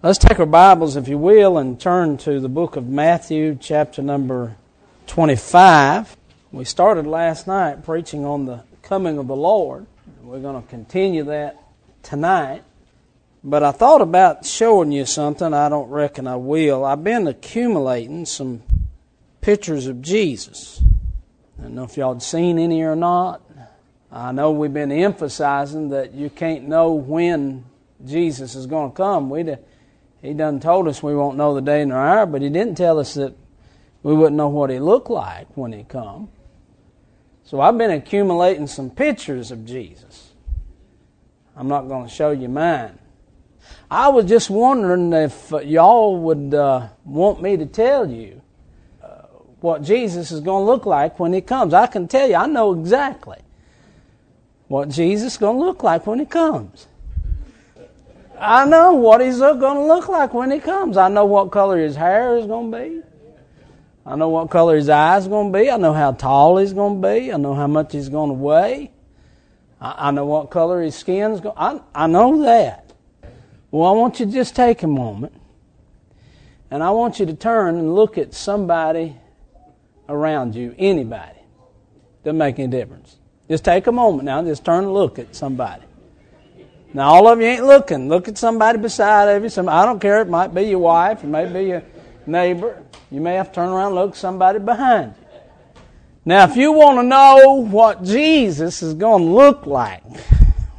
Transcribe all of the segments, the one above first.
Let's take our Bibles, if you will, and turn to the book of Matthew, chapter number 25. We started last night preaching on the coming of the Lord. We're going to continue that tonight. But I thought about showing you something. I don't reckon I will. I've been accumulating some pictures of Jesus. I don't know if y'all had seen any or not. I know we've been emphasizing that you can't know when Jesus is going to come. We he done told us we won't know the day nor hour, but he didn't tell us that we wouldn't know what he looked like when he come. So I've been accumulating some pictures of Jesus. I'm not going to show you mine. I was just wondering if y'all would uh, want me to tell you uh, what Jesus is going to look like when he comes. I can tell you, I know exactly what Jesus is going to look like when he comes. I know what he's going to look like when he comes. I know what color his hair is going to be. I know what color his eyes are going to be. I know how tall he's going to be. I know how much he's going to weigh. I, I know what color his skin's going. I I know that. Well, I want you to just take a moment, and I want you to turn and look at somebody around you, anybody. Doesn't make any difference. Just take a moment now. Just turn and look at somebody. Now, all of you ain't looking. Look at somebody beside of you. Some, I don't care. It might be your wife. It may be your neighbor. You may have to turn around and look somebody behind you. Now, if you want to know what Jesus is going to look like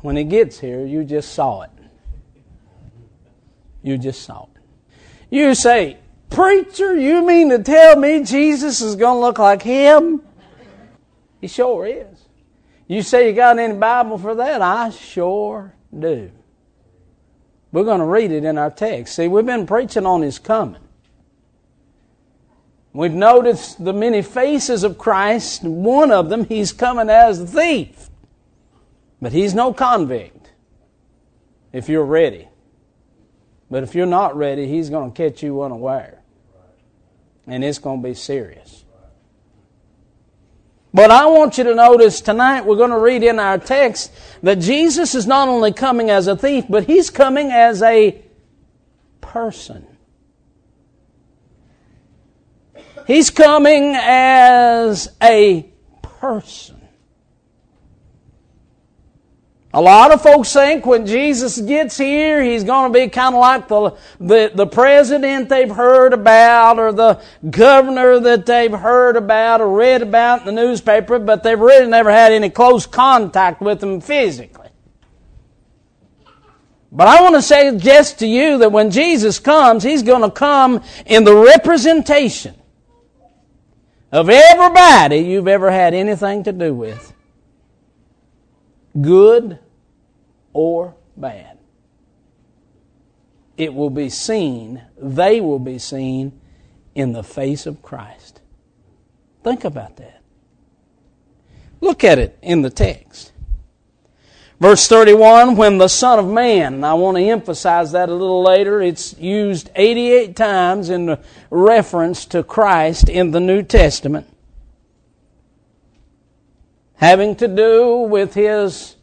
when he gets here, you just saw it. You just saw it. You say, Preacher, you mean to tell me Jesus is going to look like him? He sure is. You say you got any Bible for that? I sure do. We're going to read it in our text. See, we've been preaching on His coming. We've noticed the many faces of Christ. One of them, He's coming as a thief. But He's no convict if you're ready. But if you're not ready, He's going to catch you unaware. And it's going to be serious. But I want you to notice tonight we're going to read in our text that Jesus is not only coming as a thief, but he's coming as a person. He's coming as a person. A lot of folks think when Jesus gets here, he's going to be kind of like the, the, the president they've heard about or the governor that they've heard about or read about in the newspaper, but they've really never had any close contact with him physically. But I want to suggest to you that when Jesus comes, he's going to come in the representation of everybody you've ever had anything to do with good or bad. It will be seen, they will be seen in the face of Christ. Think about that. Look at it in the text. Verse 31, when the Son of Man, and I want to emphasize that a little later, it's used 88 times in reference to Christ in the New Testament having to do with his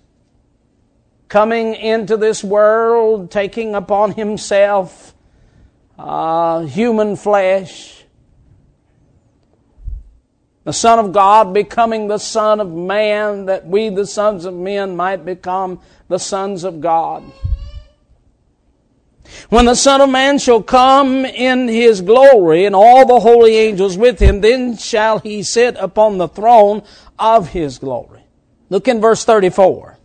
coming into this world, taking upon himself uh, human flesh. The Son of God becoming the Son of man, that we, the sons of men, might become the sons of God. When the Son of Man shall come in his glory and all the holy angels with him, then shall he sit upon the throne of his glory. Look in verse 34.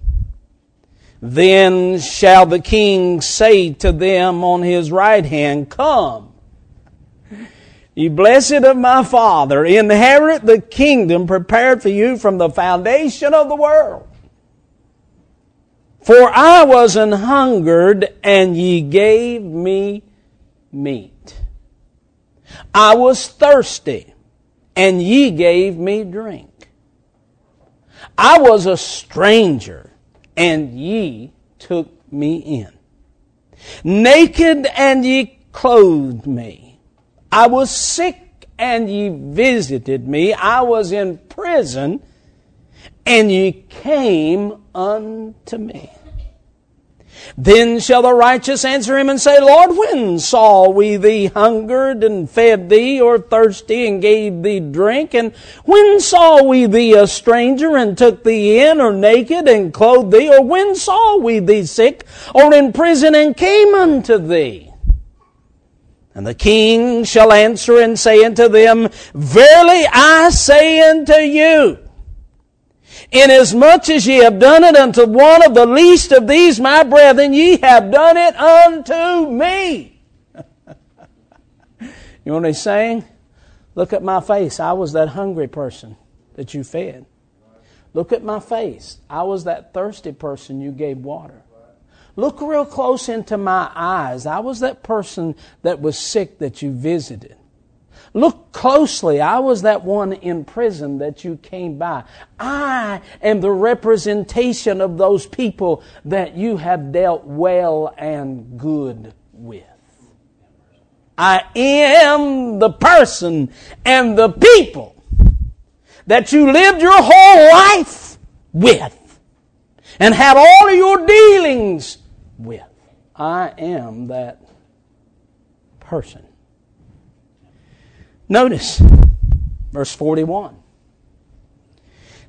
Then shall the king say to them on his right hand, Come, ye blessed of my father, inherit the kingdom prepared for you from the foundation of the world. For I was an hungered, and ye gave me meat. I was thirsty, and ye gave me drink. I was a stranger, and ye took me in. Naked, and ye clothed me. I was sick, and ye visited me. I was in prison, and ye came unto me. Then shall the righteous answer him and say, Lord, when saw we thee hungered and fed thee, or thirsty and gave thee drink? And when saw we thee a stranger and took thee in, or naked and clothed thee? Or when saw we thee sick, or in prison and came unto thee? And the king shall answer and say unto them, Verily I say unto you, Inasmuch as ye have done it unto one of the least of these my brethren, ye have done it unto me. you know what he's saying? Look at my face. I was that hungry person that you fed. Look at my face. I was that thirsty person you gave water. Look real close into my eyes. I was that person that was sick that you visited. Look closely. I was that one in prison that you came by. I am the representation of those people that you have dealt well and good with. I am the person and the people that you lived your whole life with and had all of your dealings with. I am that person. Notice verse 41.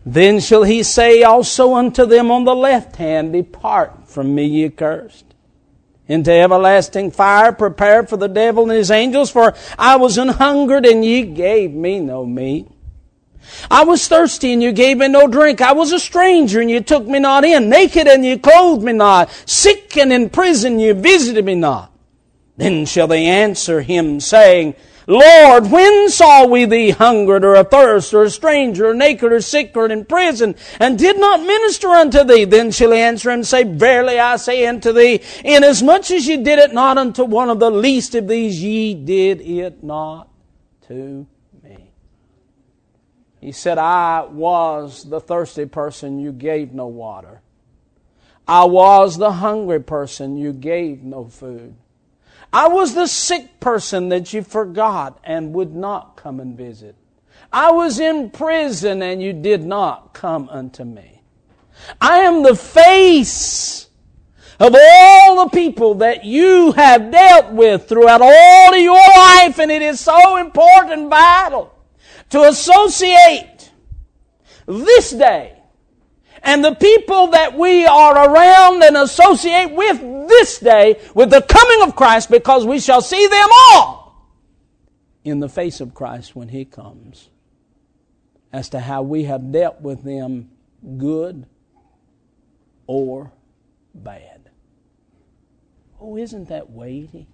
Then shall he say also unto them on the left hand, Depart from me, ye cursed, into everlasting fire prepared for the devil and his angels, for I was an hungered, and ye gave me no meat. I was thirsty, and you gave me no drink. I was a stranger, and you took me not in. Naked, and you clothed me not. Sick and in prison, you visited me not. Then shall they answer him, saying, Lord, when saw we thee hungered or athirst or a stranger or naked or sick or in prison and did not minister unto thee? Then shall he answer and say, Verily I say unto thee, inasmuch as ye did it not unto one of the least of these, ye did it not to me. He said, I was the thirsty person, you gave no water. I was the hungry person, you gave no food. I was the sick person that you forgot and would not come and visit. I was in prison and you did not come unto me. I am the face of all the people that you have dealt with throughout all of your life, and it is so important vital to associate this day and the people that we are around and associate with this day with the coming of Christ because we shall see them all in the face of Christ when He comes as to how we have dealt with them good or bad. Oh, isn't that weighty?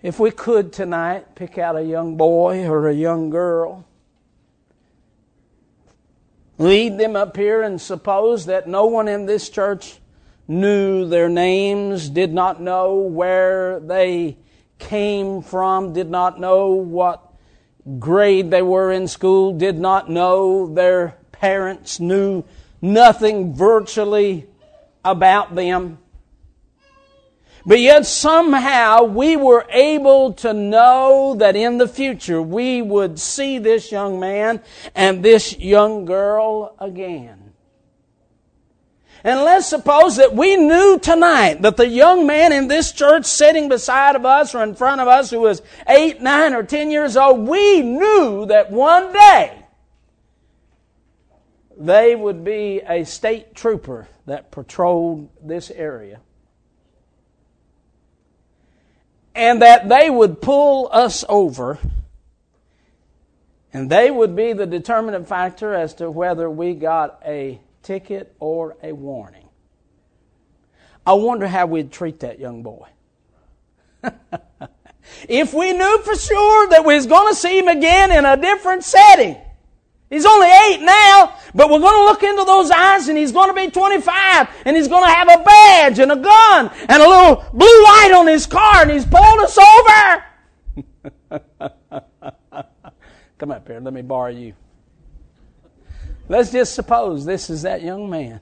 If we could tonight pick out a young boy or a young girl lead them up here and suppose that no one in this church knew their names, did not know where they came from, did not know what grade they were in school, did not know their parents, knew nothing virtually about them. But yet somehow we were able to know that in the future we would see this young man and this young girl again. And let's suppose that we knew tonight that the young man in this church sitting beside of us or in front of us who was eight, nine, or ten years old, we knew that one day they would be a state trooper that patrolled this area and that they would pull us over and they would be the determinant factor as to whether we got a ticket or a warning. I wonder how we'd treat that young boy. if we knew for sure that we was going to see him again in a different setting, He's only eight now, but we're going to look into those eyes and he's going to be 25 and he's going to have a badge and a gun and a little blue light on his car and he's pulled us over. Come up here, let me borrow you. Let's just suppose this is that young man.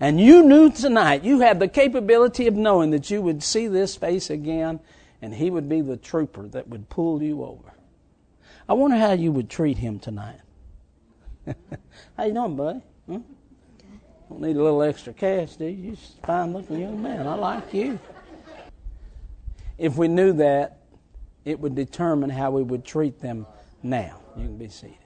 And you knew tonight, you had the capability of knowing that you would see this face again and he would be the trooper that would pull you over. I wonder how you would treat him tonight. How you doing, buddy? Hmm? Don't need a little extra cash, do you? You're a fine looking young man. I like you. If we knew that, it would determine how we would treat them now. You can be seated.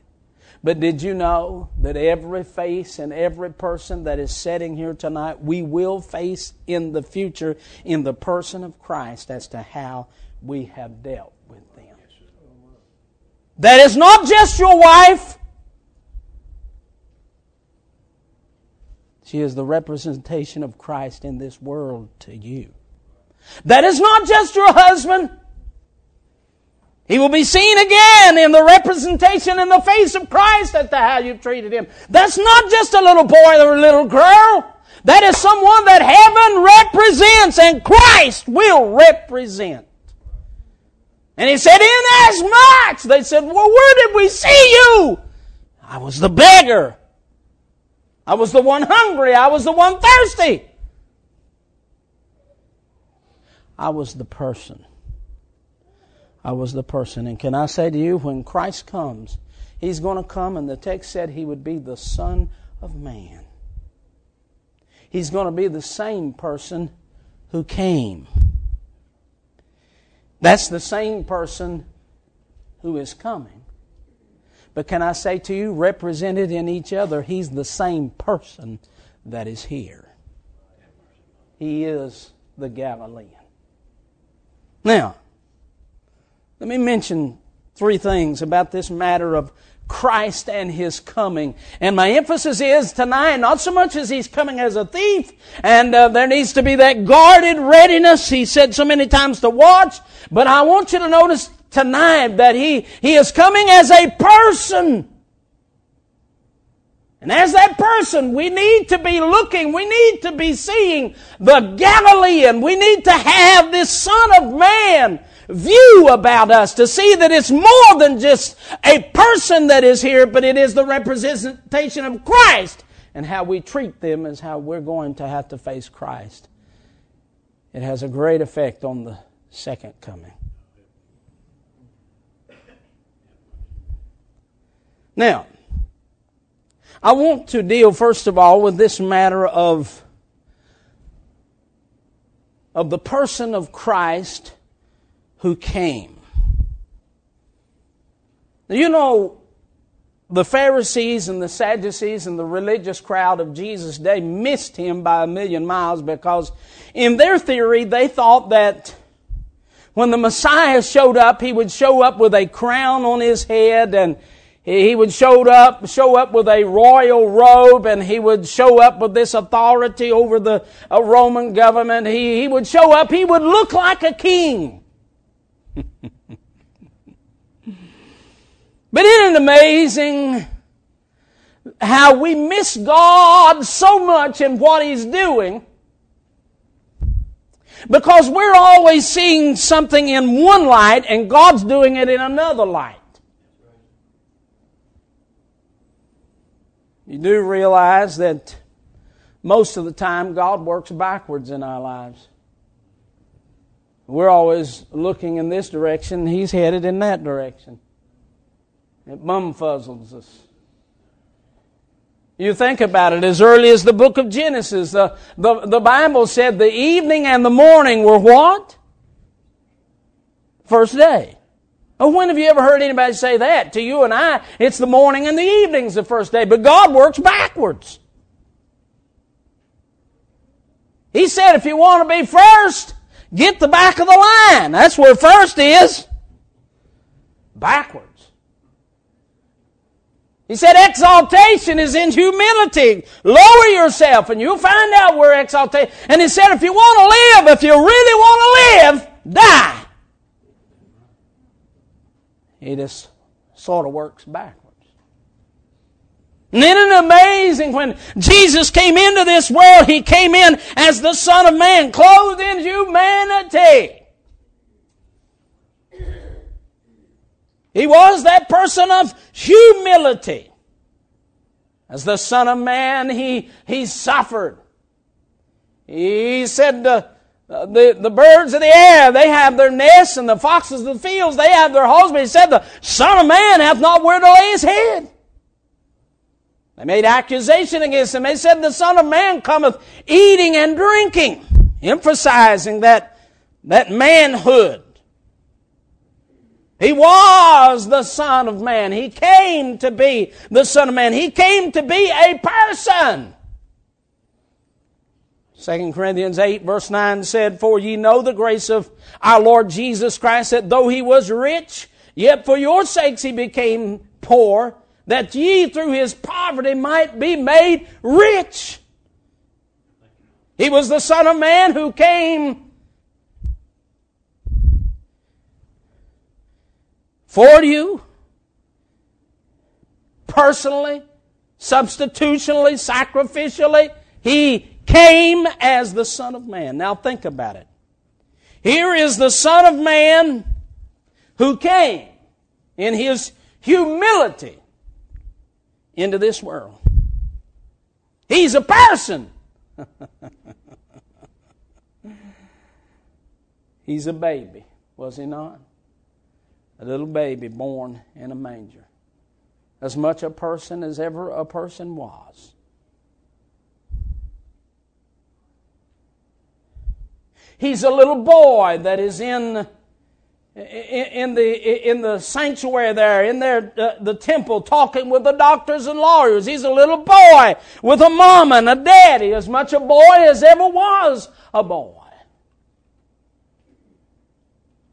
But did you know that every face and every person that is sitting here tonight, we will face in the future in the person of Christ as to how we have dealt? That is not just your wife. She is the representation of Christ in this world to you. That is not just your husband. He will be seen again in the representation in the face of Christ as to how you've treated him. That's not just a little boy or a little girl. That is someone that heaven represents and Christ will represent. And he said, Inasmuch, they said, Well, where did we see you? I was the beggar. I was the one hungry. I was the one thirsty. I was the person. I was the person. And can I say to you, when Christ comes, He's going to come, and the text said He would be the Son of Man. He's going to be the same person who came. That's the same person who is coming. But can I say to you, represented in each other, He's the same person that is here. He is the Galilean. Now, let me mention three things about this matter of Christ and His coming. And my emphasis is tonight, not so much as He's coming as a thief, and uh, there needs to be that guarded readiness He said so many times to watch, but I want you to notice tonight that He, he is coming as a person. And as that person, we need to be looking, we need to be seeing the Galilean. We need to have this Son of Man view about us to see that it's more than just a person that is here, but it is the representation of Christ. And how we treat them is how we're going to have to face Christ. It has a great effect on the second coming. Now, I want to deal first of all with this matter of, of the person of Christ who came. You know, the Pharisees and the Sadducees and the religious crowd of Jesus' day missed him by a million miles because, in their theory, they thought that when the Messiah showed up, he would show up with a crown on his head and he would show up, show up with a royal robe and he would show up with this authority over the uh, Roman government. He, he would show up, he would look like a king. but isn't it amazing how we miss God so much in what He's doing? Because we're always seeing something in one light and God's doing it in another light. You do realize that most of the time God works backwards in our lives. We're always looking in this direction, He's headed in that direction. It bumfuzzles us. You think about it, as early as the book of Genesis, the, the, the Bible said the evening and the morning were what? First day. Oh, when have you ever heard anybody say that? To you and I, it's the morning and the evening's the first day, but God works backwards. He said, if you want to be first, get the back of the line. That's where first is. Backwards. He said exaltation is in humility. Lower yourself and you'll find out where exaltation. And he said if you want to live, if you really want to live, die. It just sort of works backwards. Isn't it amazing when Jesus came into this world, He came in as the Son of Man, clothed in humanity. He was that person of humility. As the Son of Man, He, he suffered. He said, uh, the, the birds of the air, they have their nests, and the foxes of the fields, they have their holes. But he said, The Son of Man hath not where to lay his head. They made accusation against him. They said, The Son of Man cometh eating and drinking, emphasizing that, that manhood. He was the Son of Man. He came to be the Son of Man. He came to be a person. 2 Corinthians 8 verse 9 said, For ye know the grace of our Lord Jesus Christ, that though he was rich, yet for your sakes he became poor, that ye through his poverty might be made rich. He was the Son of Man who came for you personally, substitutionally, sacrificially. He came as the Son of Man. Now think about it. Here is the Son of Man who came in his humility into this world. He's a person. He's a baby, was he not? A little baby born in a manger. As much a person as ever a person was. He's a little boy that is in in the in the sanctuary there in there uh, the temple talking with the doctors and lawyers. He's a little boy with a mama and a daddy as much a boy as ever was a boy.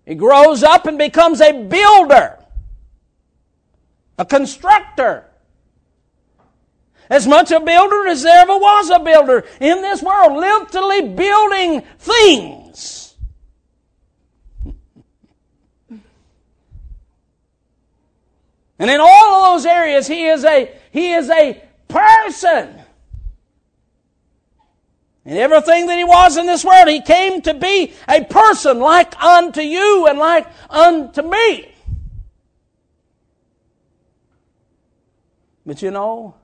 He grows up and becomes a builder a constructor. As much a builder as there ever was a builder in this world literally building things And in all of those areas, he is a, he is a person. And everything that he was in this world, he came to be a person like unto you and like unto me. But you know,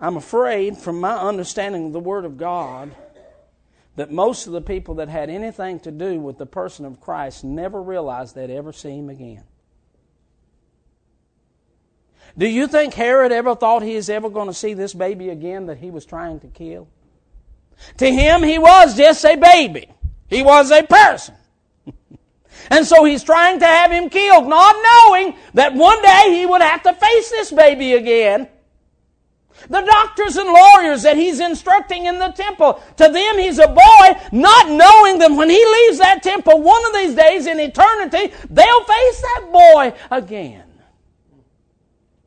I'm afraid from my understanding of the Word of God that most of the people that had anything to do with the person of Christ never realized they'd ever see him again. Do you think Herod ever thought he is ever going to see this baby again that he was trying to kill? To him, he was just a baby. He was a person. and so he's trying to have him killed, not knowing that one day he would have to face this baby again. The doctors and lawyers that he's instructing in the temple, to them he's a boy, not knowing that when he leaves that temple one of these days in eternity, they'll face that boy again.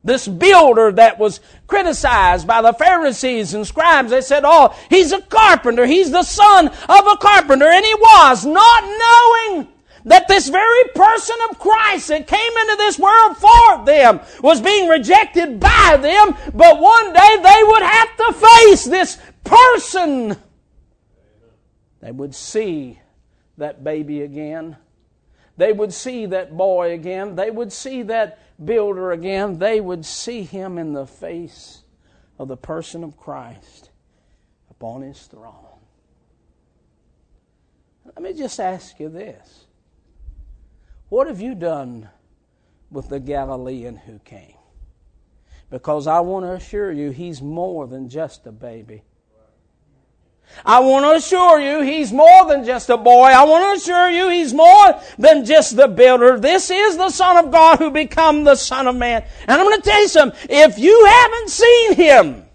This builder that was criticized by the Pharisees and scribes, they said, Oh, he's a carpenter, he's the son of a carpenter, and he was, not knowing that this very person of Christ that came into this world for them was being rejected by them, but one day they would have to face this person. They would see that baby again. They would see that boy again. They would see that builder again. They would see him in the face of the person of Christ upon his throne. Let me just ask you this what have you done with the Galilean who came? Because I want to assure you, he's more than just a baby. I want to assure you he's more than just a boy. I want to assure you he's more than just the builder. This is the Son of God who become the Son of Man. And I'm going to tell you something. If you haven't seen him,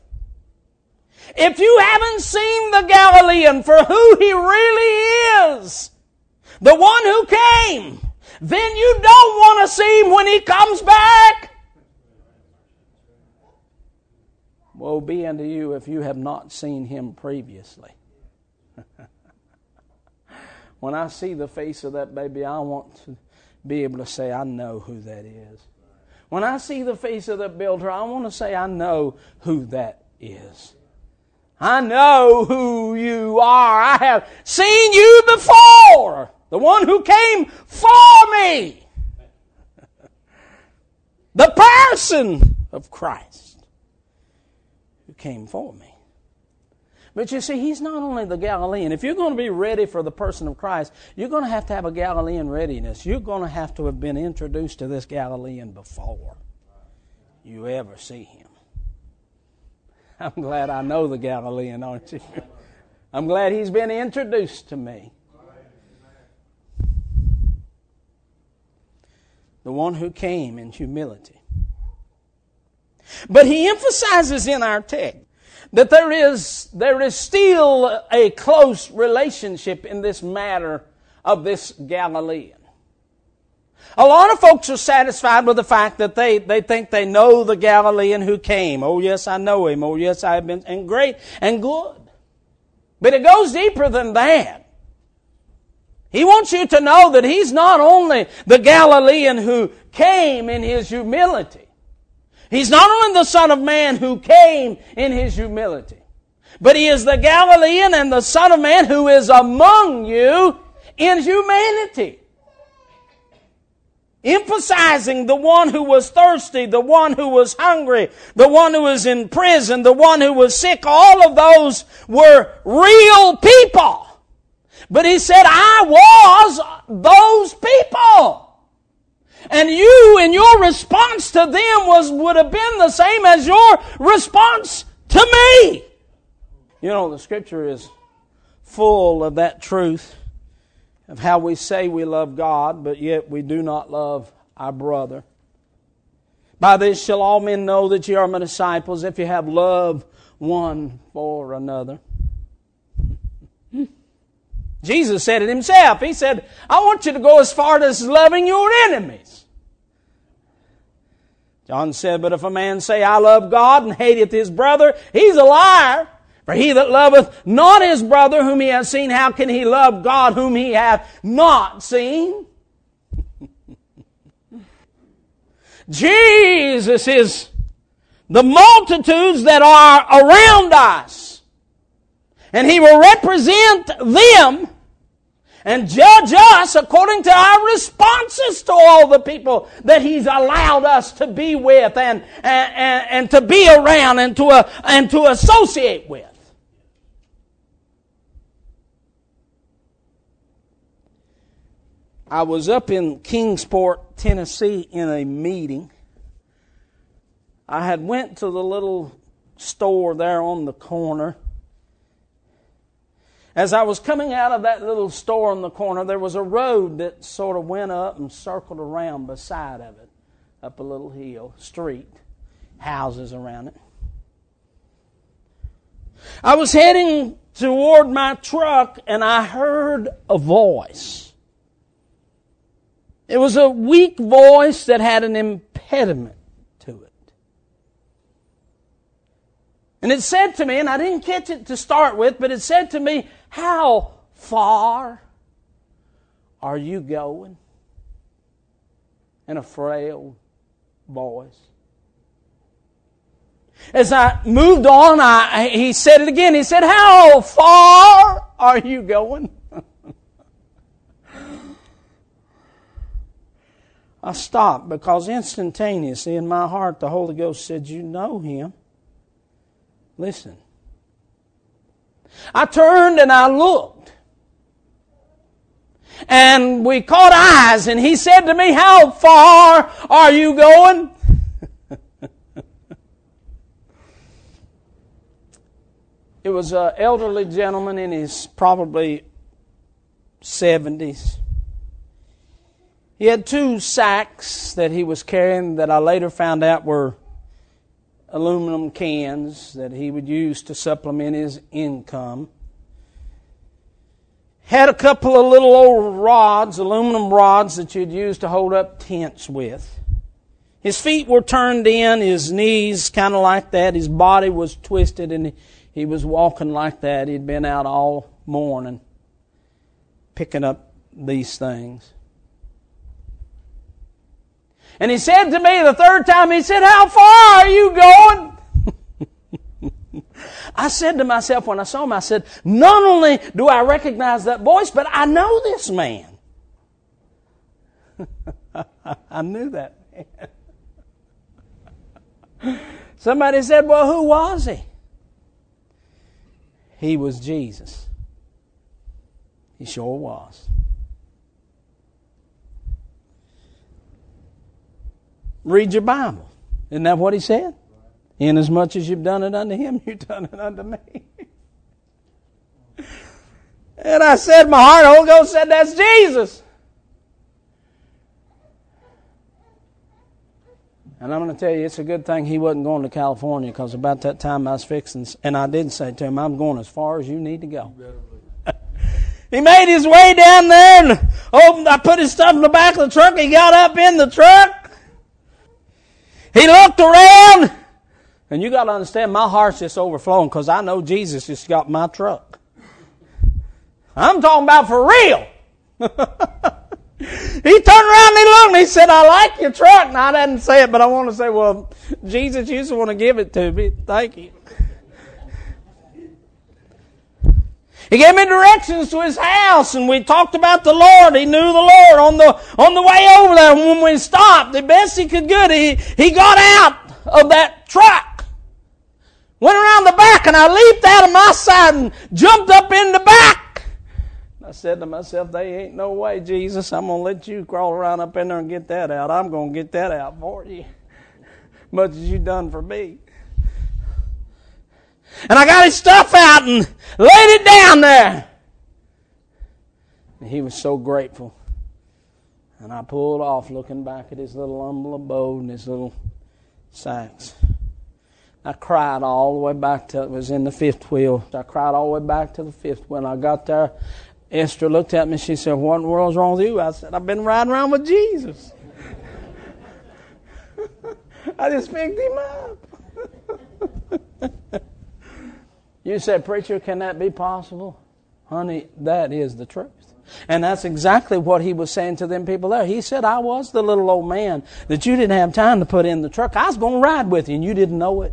if you haven't seen the Galilean for who he really is, the one who came, then you don't want to see him when he comes back. Woe be unto you if you have not seen him previously. when I see the face of that baby, I want to be able to say, I know who that is. When I see the face of that builder, I want to say, I know who that is. I know who you are. I have seen you before the one who came for me. the person of Christ who came for me. But you see, he's not only the Galilean. If you're going to be ready for the person of Christ, you're going to have to have a Galilean readiness. You're going to have to have been introduced to this Galilean before. you ever see him. I'm glad I know the Galilean, aren't you? I'm glad he's been introduced to me. The one who came in humility. But he emphasizes in our text that there is, there is still a close relationship in this matter of this Galilean. A lot of folks are satisfied with the fact that they, they think they know the Galilean who came. Oh yes, I know him. Oh yes, I have been, and great and good. But it goes deeper than that. He wants you to know that he's not only the Galilean who came in his humility. He's not only the Son of Man who came in his humility, but he is the Galilean and the Son of Man who is among you in humanity emphasizing the one who was thirsty, the one who was hungry, the one who was in prison, the one who was sick. All of those were real people. But he said, I was those people. And you in your response to them was, would have been the same as your response to me. You know, the scripture is full of that truth of how we say we love God, but yet we do not love our brother. By this shall all men know that ye are my disciples if you have love one for another. Jesus said it himself. He said, I want you to go as far as loving your enemies. John said, But if a man say, I love God and hateth his brother, he's a liar. For he that loveth not his brother whom he hath seen, how can he love God whom he hath not seen? Jesus is the multitudes that are around us. And he will represent them and judge us according to our responses to all the people that He's allowed us to be with and, and, and, and to be around and to, uh, and to associate with. I was up in Kingsport, Tennessee in a meeting. I had went to the little store there on the corner. As I was coming out of that little store on the corner, there was a road that sort of went up and circled around beside of it, up a little hill, street, houses around it. I was heading toward my truck and I heard a voice. It was a weak voice that had an impediment to it. And it said to me, and I didn't catch it to start with, but it said to me, How far are you going? In a frail voice. As I moved on, I, he said it again. He said, How far are you going? I stopped because instantaneously in my heart the Holy Ghost said, You know him. Listen. I turned and I looked. And we caught eyes, and he said to me, How far are you going? it was an elderly gentleman in his probably 70s. He had two sacks that he was carrying that I later found out were aluminum cans that he would use to supplement his income. Had a couple of little old rods, aluminum rods that you'd use to hold up tents with. His feet were turned in, his knees kind of like that, his body was twisted, and he was walking like that. He'd been out all morning picking up these things. And he said to me the third time, he said, How far are you going? I said to myself when I saw him, I said, Not only do I recognize that voice, but I know this man. I knew that man. Somebody said, Well, who was he? He was Jesus. He sure was. Read your Bible. Isn't that what he said? Inasmuch as you've done it unto him, you've done it unto me. and I said, my heart, Holy Ghost said, that's Jesus. And I'm going to tell you, it's a good thing he wasn't going to California because about that time I was fixing, and I did say to him, I'm going as far as you need to go. he made his way down there and opened, I put his stuff in the back of the truck. He got up in the truck. He looked around. And you got to understand, my heart's just overflowing because I know Jesus just got my truck. I'm talking about for real. he turned around and he looked and he said, I like your truck. Now, I didn't say it, but I want to say, well, Jesus used to want to give it to me. Thank you. He gave me directions to his house and we talked about the Lord. He knew the Lord on the, on the way over there. When we stopped, the best he could get, he, he got out of that truck. Went around the back and I leaped out of my side and jumped up in the back. I said to myself, they ain't no way, Jesus. I'm going to let you crawl around up in there and get that out. I'm going to get that out for you. Much as you done for me. And I got his stuff out and laid it down there. And he was so grateful. And I pulled off looking back at his little humble abode and his little sacks. I cried all the way back till it was in the fifth wheel. I cried all the way back to the fifth wheel. I got there. Esther looked at me. She said, What in the world's wrong with you? I said, I've been riding around with Jesus. I just picked him up. You said, Preacher, can that be possible? Honey, that is the truth. And that's exactly what he was saying to them people there. He said, I was the little old man that you didn't have time to put in the truck. I was going to ride with you and you didn't know it.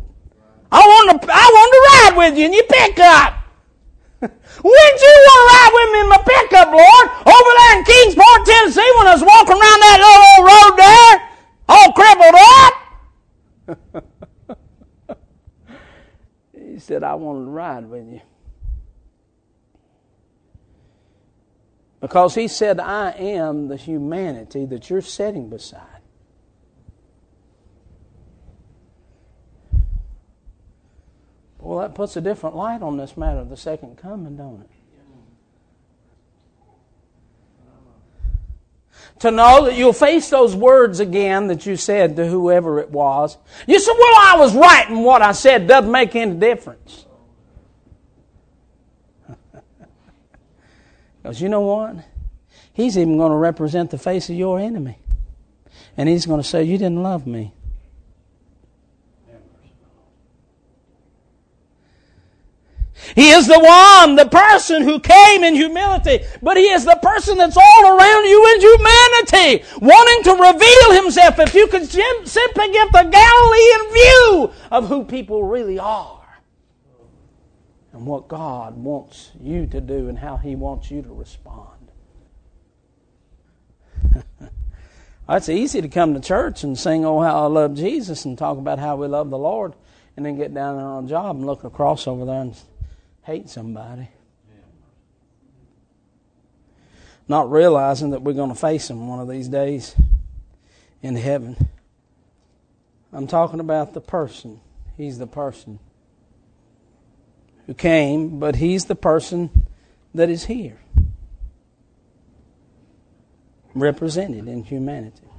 I wanted to, I wanted to ride with you and you pick up. Wouldn't you want to ride with me in my pickup, Lord? Over there in Kingsport, Tennessee, when I was walking around that little old road there, all crippled up. Said, I wanted to ride with you. Because he said, I am the humanity that you're sitting beside. Well, that puts a different light on this matter of the second coming, don't it? To know that you'll face those words again that you said to whoever it was. You said, well, I was right in what I said. Doesn't make any difference. Because you know what? He's even going to represent the face of your enemy. And he's going to say, you didn't love me. He is the one, the person who came in humility, but He is the person that's all around you in humanity, wanting to reveal Himself. If you could simply get the Galilean view of who people really are and what God wants you to do and how He wants you to respond. it's easy to come to church and sing, Oh, how I love Jesus, and talk about how we love the Lord, and then get down there on a job and look across over there and hate somebody. Not realizing that we're going to face them one of these days in heaven. I'm talking about the person. He's the person who came, but he's the person that is here, represented in humanity.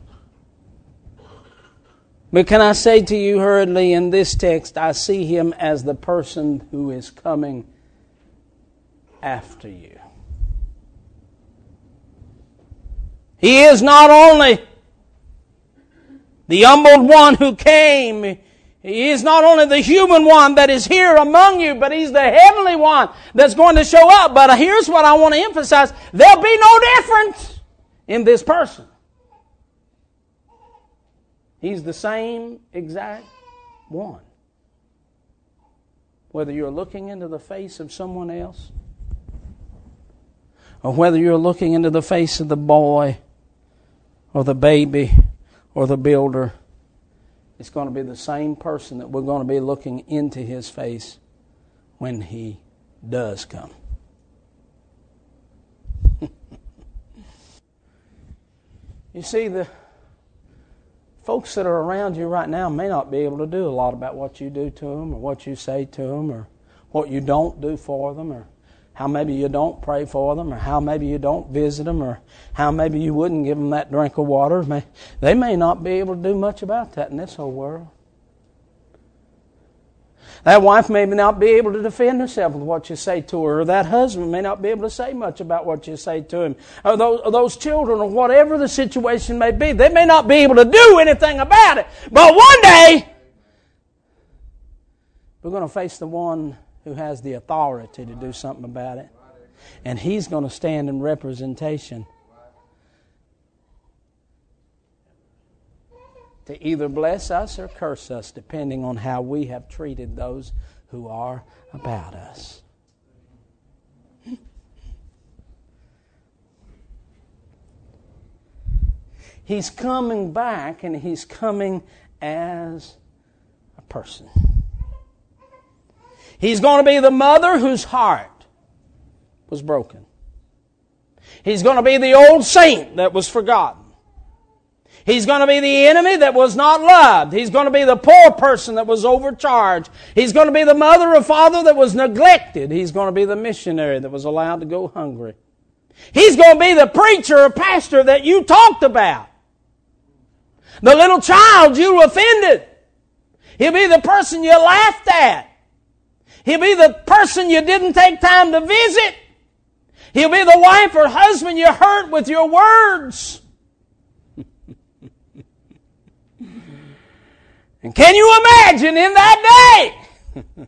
But can I say to you hurriedly in this text, I see him as the person who is coming after you. He is not only the humbled one who came, he is not only the human one that is here among you, but he's the heavenly one that's going to show up. But here's what I want to emphasize there'll be no difference in this person. He's the same exact one. Whether you're looking into the face of someone else, or whether you're looking into the face of the boy, or the baby, or the builder, it's going to be the same person that we're going to be looking into his face when he does come. you see, the folks that are around you right now may not be able to do a lot about what you do to them or what you say to them or what you don't do for them or how maybe you don't pray for them or how maybe you don't visit them or how maybe you wouldn't give them that drink of water. They may not be able to do much about that in this whole world. That wife may not be able to defend herself with what you say to her, or that husband may not be able to say much about what you say to him, or those, or those children, or whatever the situation may be. They may not be able to do anything about it. But one day, we're going to face the one who has the authority to do something about it. And he's going to stand in representation to either bless us or curse us, depending on how we have treated those who are about us. He's coming back and he's coming as a person. He's going to be the mother whose heart was broken. He's going to be the old saint that was forgotten. He's going to be the enemy that was not loved. He's going to be the poor person that was overcharged. He's going to be the mother or father that was neglected. He's going to be the missionary that was allowed to go hungry. He's going to be the preacher or pastor that you talked about. The little child you offended. He'll be the person you laughed at. He'll be the person you didn't take time to visit. He'll be the wife or husband you hurt with your words. And can you imagine in that day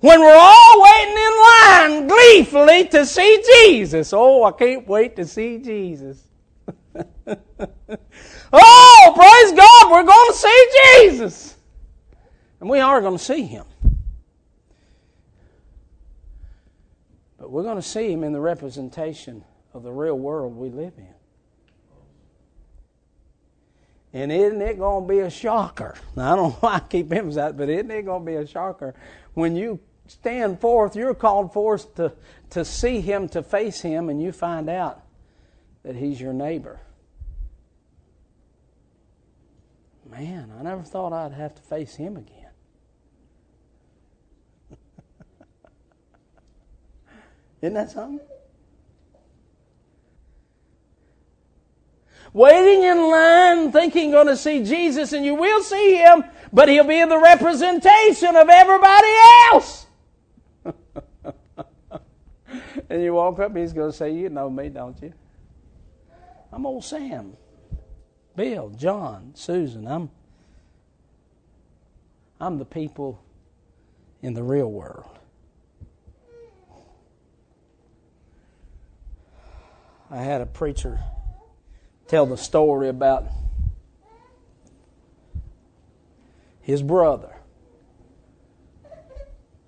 when we're all waiting in line gleefully to see Jesus? Oh, I can't wait to see Jesus. oh, praise God, we're going to see Jesus. And we are going to see him. But we're going to see him in the representation of the real world we live in. And isn't it going to be a shocker? Now, I don't know why I keep emphasizing but isn't it going to be a shocker when you stand forth, you're called forth to, to see him, to face him, and you find out that he's your neighbor. Man, I never thought I'd have to face him again. Isn't that something? Waiting in line thinking going to see Jesus and you will see him, but he'll be the representation of everybody else. and you walk up, he's going to say, You know me, don't you? I'm old Sam, Bill, John, Susan. I'm, I'm the people in the real world. I had a preacher tell the story about his brother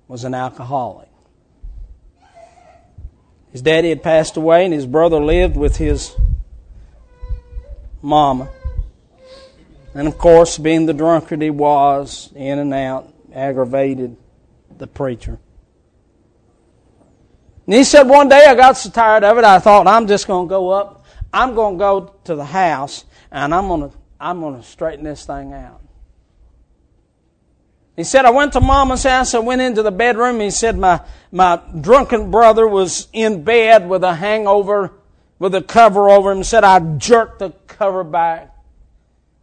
was an alcoholic. His daddy had passed away, and his brother lived with his mama. And of course, being the drunkard he was, in and out, aggravated the preacher. And he said, One day I got so tired of it, I thought, I'm just going to go up I'm going to go to the house and I'm going to, I'm going to straighten this thing out. He said, I went to mama's house. I went into the bedroom. He said, my, my drunken brother was in bed with a hangover, with a cover over him. He said, I jerked the cover back.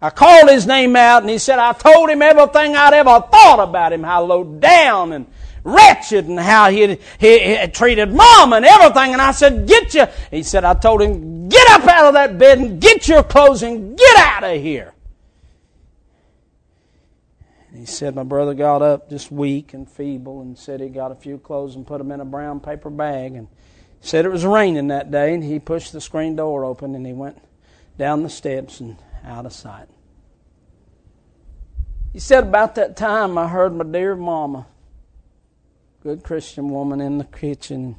I called his name out and he said, I told him everything I'd ever thought about him, how low down and wretched and how he had, he, treated mom and everything. And I said, get you. He said, I told him, up out of that bed and get your clothes and get out of here. And he said, my brother got up just weak and feeble and said he got a few clothes and put them in a brown paper bag and said it was raining that day and he pushed the screen door open and he went down the steps and out of sight. He said, about that time I heard my dear mama good Christian woman in the kitchen.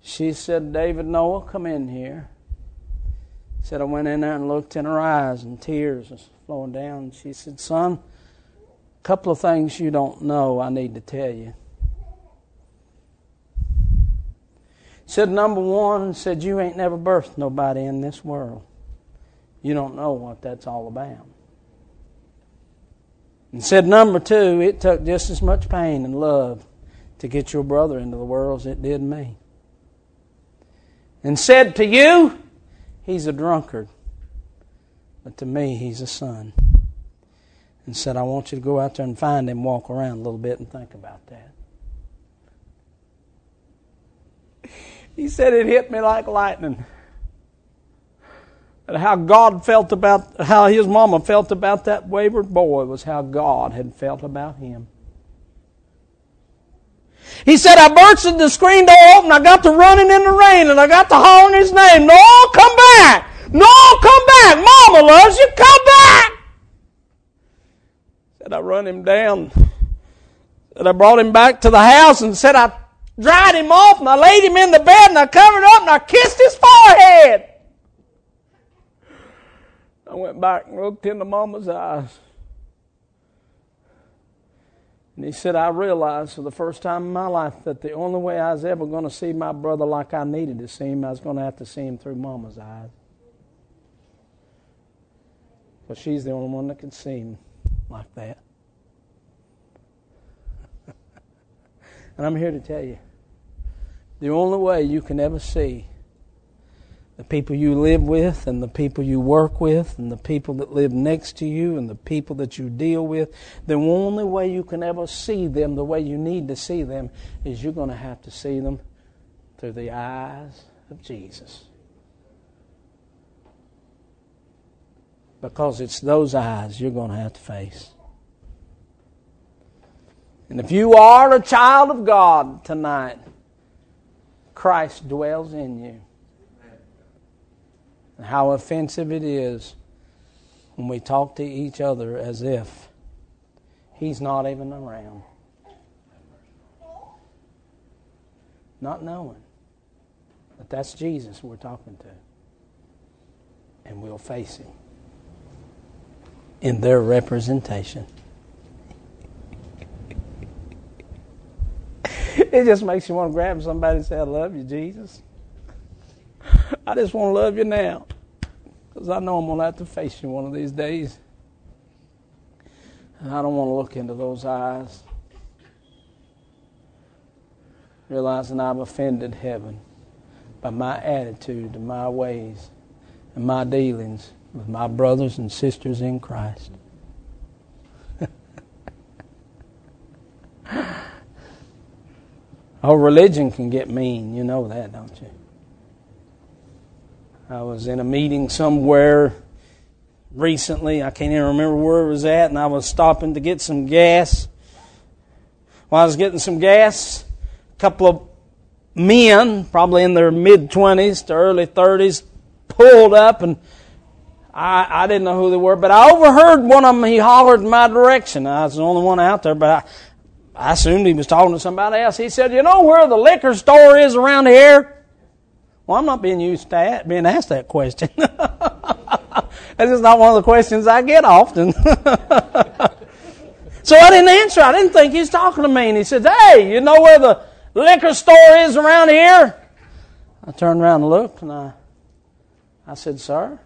She said, David Noah, come in here. Said I went in there and looked in her eyes and tears was flowing down. She said, Son, a couple of things you don't know I need to tell you. Said number one, said you ain't never birthed nobody in this world. You don't know what that's all about. And said, number two, it took just as much pain and love to get your brother into the world as it did me. And said to you, he's a drunkard. But to me, he's a son. And said, I want you to go out there and find him, walk around a little bit, and think about that. He said it hit me like lightning. And how God felt about, how his mama felt about that wayward boy was how God had felt about him. He said, I bursted the screen door open, I got to running in the rain, and I got to hollering his name. No, come back! No, come back! Mama loves you, come back! Said I run him down. Said I brought him back to the house and said I dried him off and I laid him in the bed and I covered up and I kissed his forehead. I went back and looked into Mama's eyes. And he said, I realized for the first time in my life that the only way I was ever going to see my brother like I needed to see him, I was going to have to see him through Mama's eyes. Because she's the only one that can see him like that. and I'm here to tell you the only way you can ever see the people you live with and the people you work with and the people that live next to you and the people that you deal with, the only way you can ever see them the way you need to see them is you're going to have to see them through the eyes of Jesus. Because it's those eyes you're going to have to face. And if you are a child of God tonight, Christ dwells in you and how offensive it is when we talk to each other as if He's not even around. Not knowing that that's Jesus we're talking to. And we'll face Him in their representation. it just makes you want to grab somebody and say, I love you, Jesus. I just want to love you now because I know I'm going to have to face you one of these days. And I don't want to look into those eyes, realizing I've offended heaven by my attitude and my ways and my dealings with my brothers and sisters in Christ. oh, religion can get mean. You know that, don't you? I was in a meeting somewhere recently. I can't even remember where it was at, and I was stopping to get some gas. While I was getting some gas, a couple of men, probably in their mid 20s to early 30s, pulled up, and I, I didn't know who they were, but I overheard one of them. He hollered in my direction. I was the only one out there, but I, I assumed he was talking to somebody else. He said, You know where the liquor store is around here? Well, I'm not being used to that, being asked that question. That's just not one of the questions I get often. so I didn't answer. I didn't think he was talking to me. And he said, Hey, you know where the liquor store is around here? I turned around and looked and I, I said, Sir?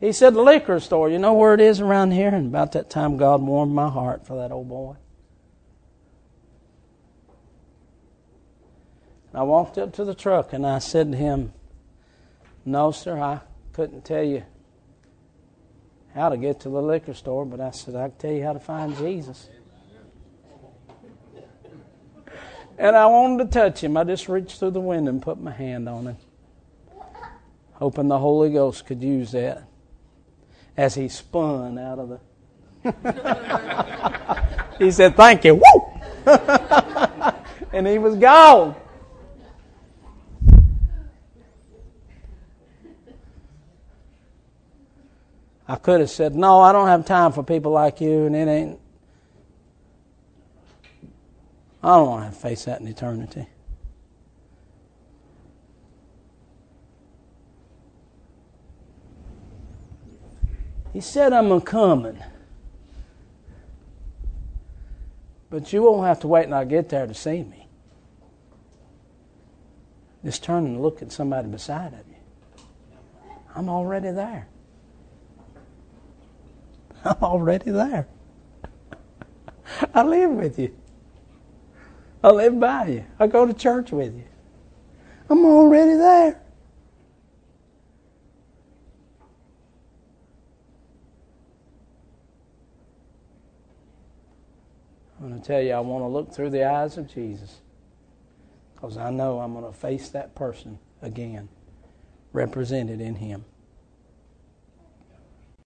He said, The liquor store. You know where it is around here? And about that time, God warmed my heart for that old boy. I walked up to the truck and I said to him, No, sir, I couldn't tell you how to get to the liquor store, but I said, I can tell you how to find Jesus. And I wanted to touch him. I just reached through the window and put my hand on him, hoping the Holy Ghost could use that as he spun out of the. he said, Thank you. Woo! and he was gone. I could have said, No, I don't have time for people like you, and it ain't. I don't want to face that in eternity. He said, I'm coming. But you won't have to wait until I get there to see me. Just turn and look at somebody beside of you. I'm already there. I'm already there. I live with you. I live by you. I go to church with you. I'm already there. I'm going to tell you, I want to look through the eyes of Jesus because I know I'm going to face that person again, represented in him.